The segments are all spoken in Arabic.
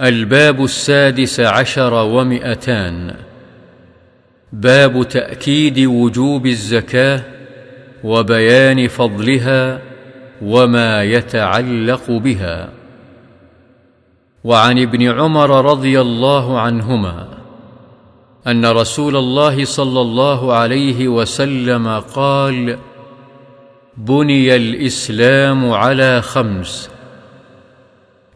الباب السادس عشر ومئتان. باب تأكيد وجوب الزكاة وبيان فضلها وما يتعلق بها. وعن ابن عمر رضي الله عنهما أن رسول الله صلى الله عليه وسلم قال بني الإسلام على خمس.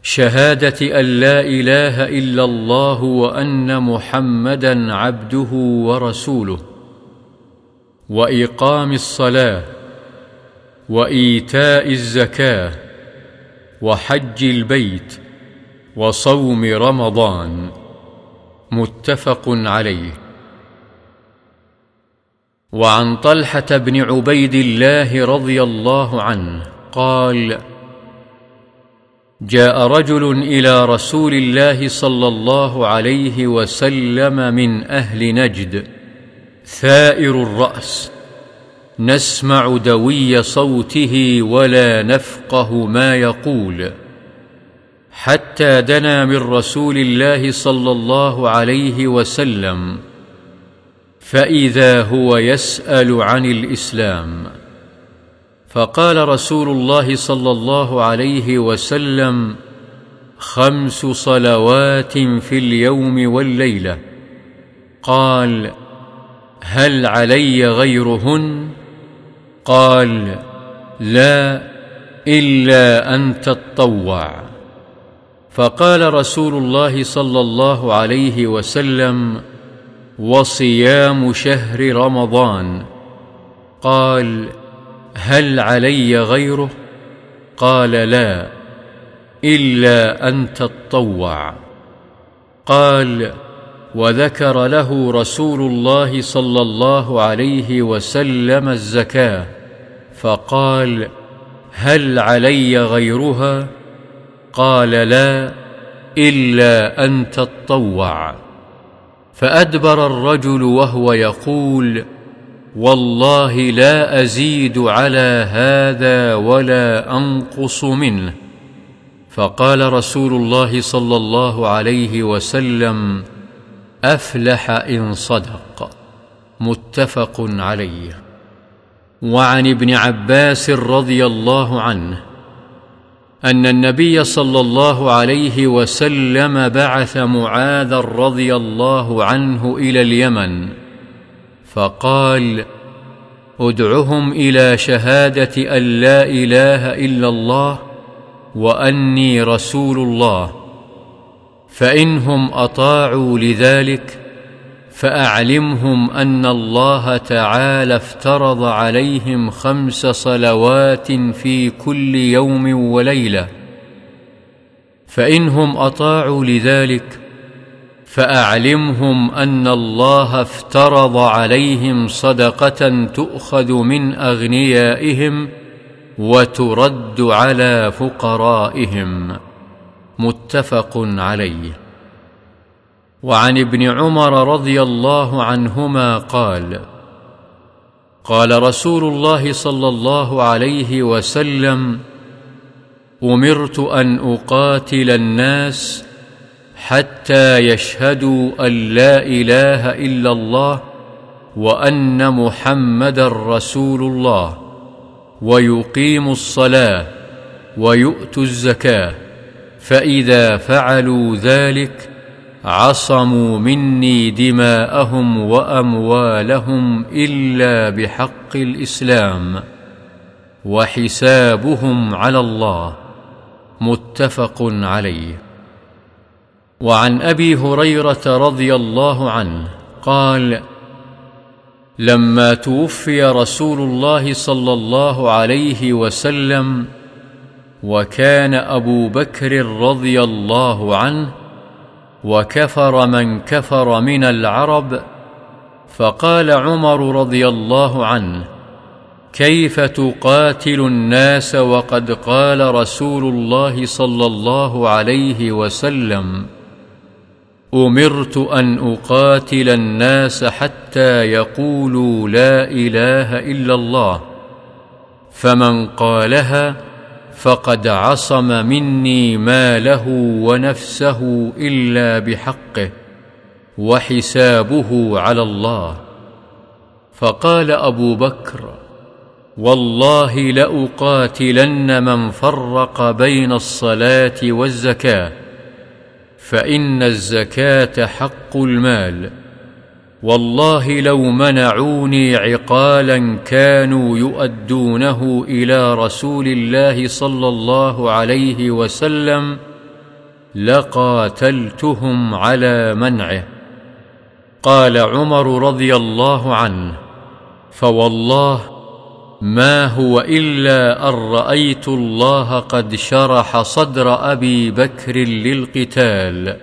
شهادة أن لا إله إلا الله وأن محمدا عبده ورسوله وإقام الصلاة وإيتاء الزكاة وحج البيت وصوم رمضان. متفق عليه. وعن طلحة بن عبيد الله رضي الله عنه قال جاء رجل إلى رسول الله صلى الله عليه وسلم من أهل نجد ثائر الرأس نسمع دوي صوته ولا نفقه ما يقول حتى دنا من رسول الله صلى الله عليه وسلم فإذا هو يسأل عن الإسلام. فقال رسول الله صلى الله عليه وسلم خمس صلوات في اليوم والليلة. قال هل علي غيرهن؟ قال لا إلا أن تطوع. فقال رسول الله صلى الله عليه وسلم وصيام شهر رمضان. قال هل علي غيره؟ قال لا إلا أن تطوع. قال وذكر له رسول الله صلى الله عليه وسلم الزكاة فقال هل علي غيرها؟ قال لا إلا أن تطوع. فأدبر الرجل وهو يقول والله لا أزيد على هذا ولا أنقص منه. فقال رسول الله صلى الله عليه وسلم أفلح إن صدق. متفق عليه. وعن ابن عباس رضي الله عنه أن النبي صلى الله عليه وسلم بعث معاذا رضي الله عنه إلى اليمن. فقال ادعهم إلى شهادة أن لا إله إلا الله وأني رسول الله فإنهم أطاعوا لذلك فأعلمهم أن الله تعالى افترض عليهم خمس صلوات في كل يوم وليلة فإنهم أطاعوا لذلك فأعلمهم أن الله افترض عليهم صدقة تؤخذ من أغنيائهم وترد على فقرائهم. متفق عليه. وعن ابن عمر رضي الله عنهما قال قال رسول الله صلى الله عليه وسلم أمرت أن أقاتل الناس حتى يشهدوا أن لا إله إلا الله وأن محمدا رسول الله ويقيموا الصلاة ويؤتوا الزكاة فإذا فعلوا ذلك عصموا مني دماءهم وأموالهم إلا بحق الإسلام وحسابهم على الله متفق عليه وعن أبي هريرة رضي الله عنه قال لما توفي رسول الله صلى الله عليه وسلم وكان أبو بكر رضي الله عنه وكفر من كفر من العرب فقال عمر رضي الله عنه كيف تقاتل الناس وقد قال رسول الله صلى الله عليه وسلم؟ أمرت أن أقاتل الناس حتى يقولوا لا إله إلا الله فمن قالها فقد عصم مني ماله ونفسه إلا بحقه وحسابه على الله. فقال أبو بكر والله لأقاتلن من فرق بين الصلاة والزكاة. فإن الزكاة حق المال. والله لو منعوني عقالا كانوا يؤدونه إلى رسول الله صلى الله عليه وسلم لقاتلتهم على منعه. قال عمر رضي الله عنه فوالله ما هو إلا أن رأيت الله قد شرح صدر أبي بكر للقتال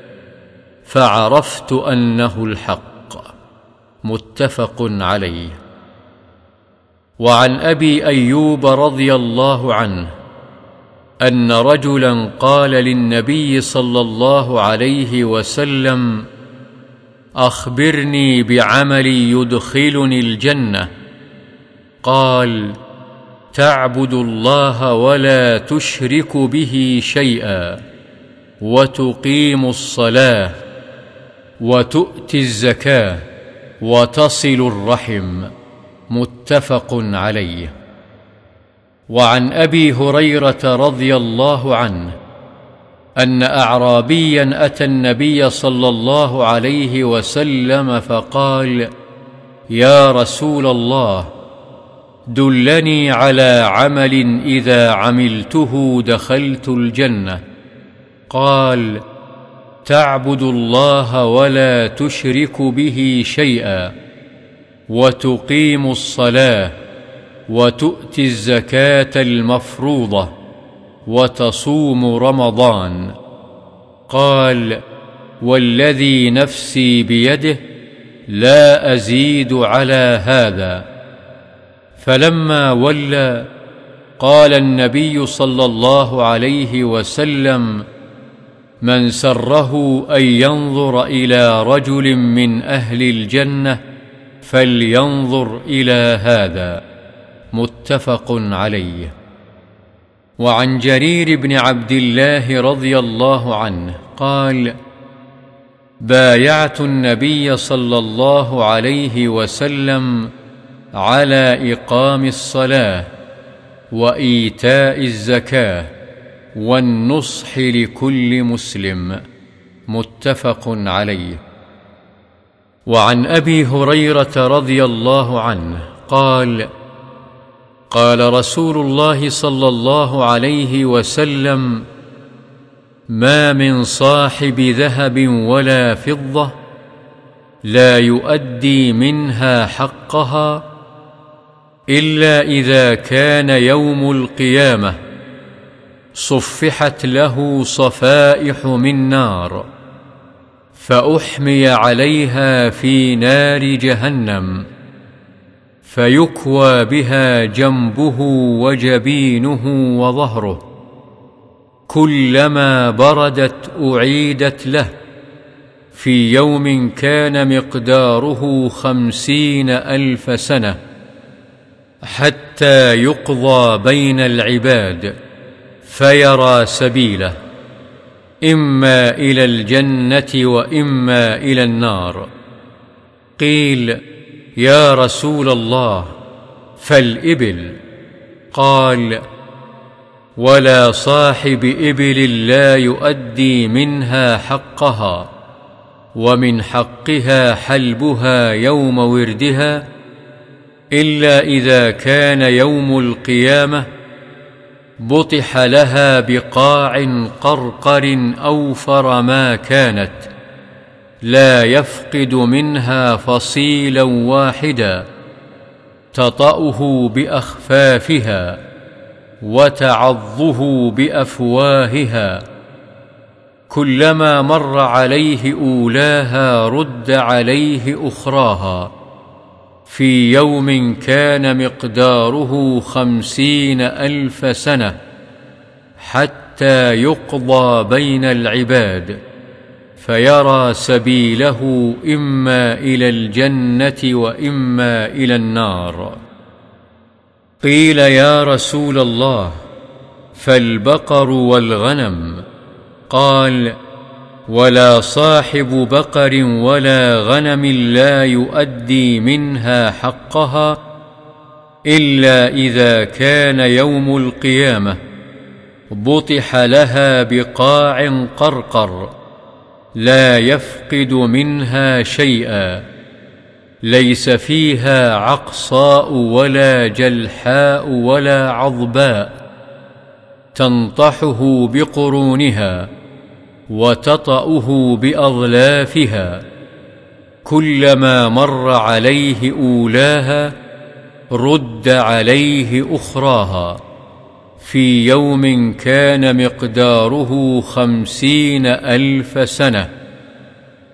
فعرفت أنه الحق. متفق عليه. وعن أبي أيوب رضي الله عنه أن رجلا قال للنبي صلى الله عليه وسلم أخبرني بعمل يدخلني الجنة. قال تعبد الله ولا تشرك به شيئا وتقيم الصلاة وتؤتي الزكاة وتصل الرحم. متفق عليه. وعن أبي هريرة رضي الله عنه أن اعرابيا أتى النبي صلى الله عليه وسلم فقال يا رسول الله دلني على عمل إذا عملته دخلت الجنة. قال تعبد الله ولا تشرك به شيئا وتقيم الصلاة وتؤتي الزكاة المفروضة وتصوم رمضان. قال والذي نفسي بيده لا أزيد على هذا. فلما ولى قال النبي صلى الله عليه وسلم من سره أن ينظر إلى رجل من أهل الجنة فلينظر إلى هذا متفق عليه. وعن جرير بن عبد الله رضي الله عنه قال بايعت النبي صلى الله عليه وسلم على إقام الصلاة وإيتاء الزكاة والنصح لكل مسلم متفق عليه. وعن أبي هريرة رضي الله عنه قال قال رسول الله صلى الله عليه وسلم ما من صاحب ذهب ولا فضة لا يؤدي منها حقها إلا إذا كان يوم القيامة صفحت له صفائح من نار فأحمي عليها في نار جهنم فيكوى بها جنبه وجبينه وظهره كلما بردت أعيدت له في يوم كان مقداره خمسين ألف سنة حتى يقضى بين العباد فيرى سبيله إما إلى الجنة وإما إلى النار. قيل يا رسول الله فالإبل. قال ولا صاحب إبل لا يؤدي منها حقها ومن حقها حلبها يوم وردها إلا إذا كان يوم القيامة بطح لها بقاع قرقر اوفر ما كانت لا يفقد منها فصيلا واحدا تطأه بأخفافها وتعظه بأفواهها كلما مر عليه أولاها رد عليه أخراها في يوم كان مقداره خمسين ألف سنة حتى يقضى بين العباد فيرى سبيله إما إلى الجنة وإما إلى النار. قيل يا رسول الله فالبقر والغنم؟ قال ولا صاحب بقر ولا غنم لا يؤدي منها حقها إلا إذا كان يوم القيامة. بطح لها بقاع قرقر لا يفقد منها شيئا. ليس فيها عقصاء ولا جلحاء ولا عضباء تنطحه بقرونها. وتطأه بأظلافها كلما مر عليه أولاها رد عليه أخراها في يوم كان مقداره خمسين ألف سنة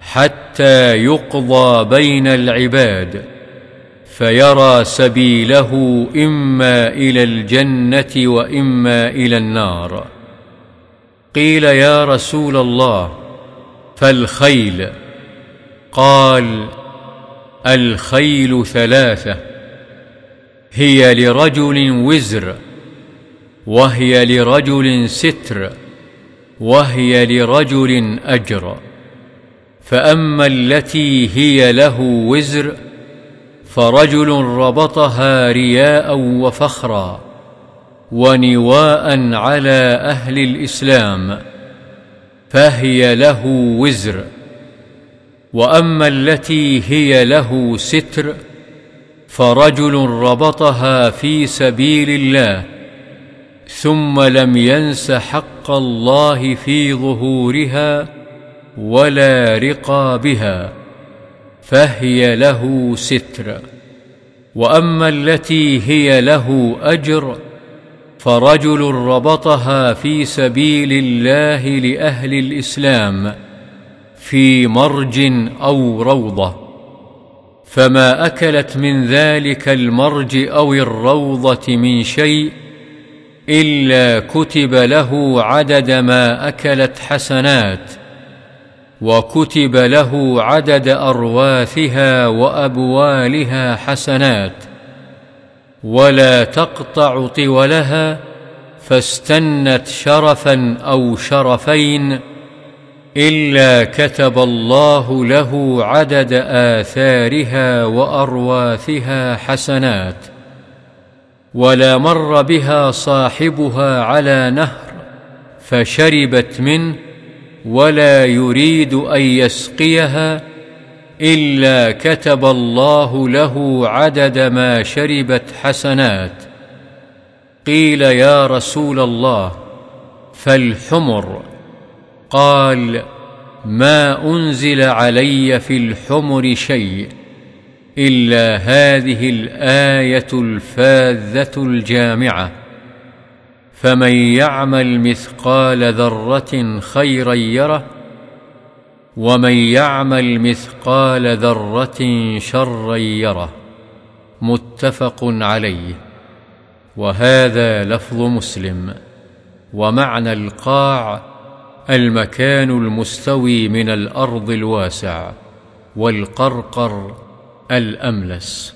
حتى يقضى بين العباد فيرى سبيله إما إلى الجنة وإما إلى النار قيل يا رسول الله فالخيل. قال الخيل ثلاثة هي لرجل وزر وهي لرجل ستر وهي لرجل أجر. فأما التي هي له وزر فرجل ربطها رياء وفخرا. ونواء على أهل الإسلام فهي له وزر. وأما التي هي له ستر فرجل ربطها في سبيل الله ثم لم ينس حق الله في ظهورها ولا رقابها فهي له ستر. وأما التي هي له أجر فرجل ربطها في سبيل الله لاهل الاسلام في مرج أو روضه فما اكلت من ذلك المرج أو الروضه من شيء الا كتب له عدد ما اكلت حسنات وكتب له عدد ارواثها وابوالها حسنات ولا تقطع طولها فاستنت شرفا أو شرفين إلا كتب الله له عدد آثارها وأرواثها حسنات ولا مر بها صاحبها على نهر فشربت منه ولا يريد أن يسقيها إلا كتب الله له عدد ما شربت حسنات. قيل يا رسول الله فالحمر. قال ما أنزل علي في الحمر شيء إلا هذه الآية الفاذة الجامعة. فمن يعمل مثقال ذرة خيرا يره ومن يعمل مثقال ذرة شرا يره متفق عليه وهذا لفظ مسلم ومعنى القاع المكان المستوي من الأرض الواسع والقرقر الأملس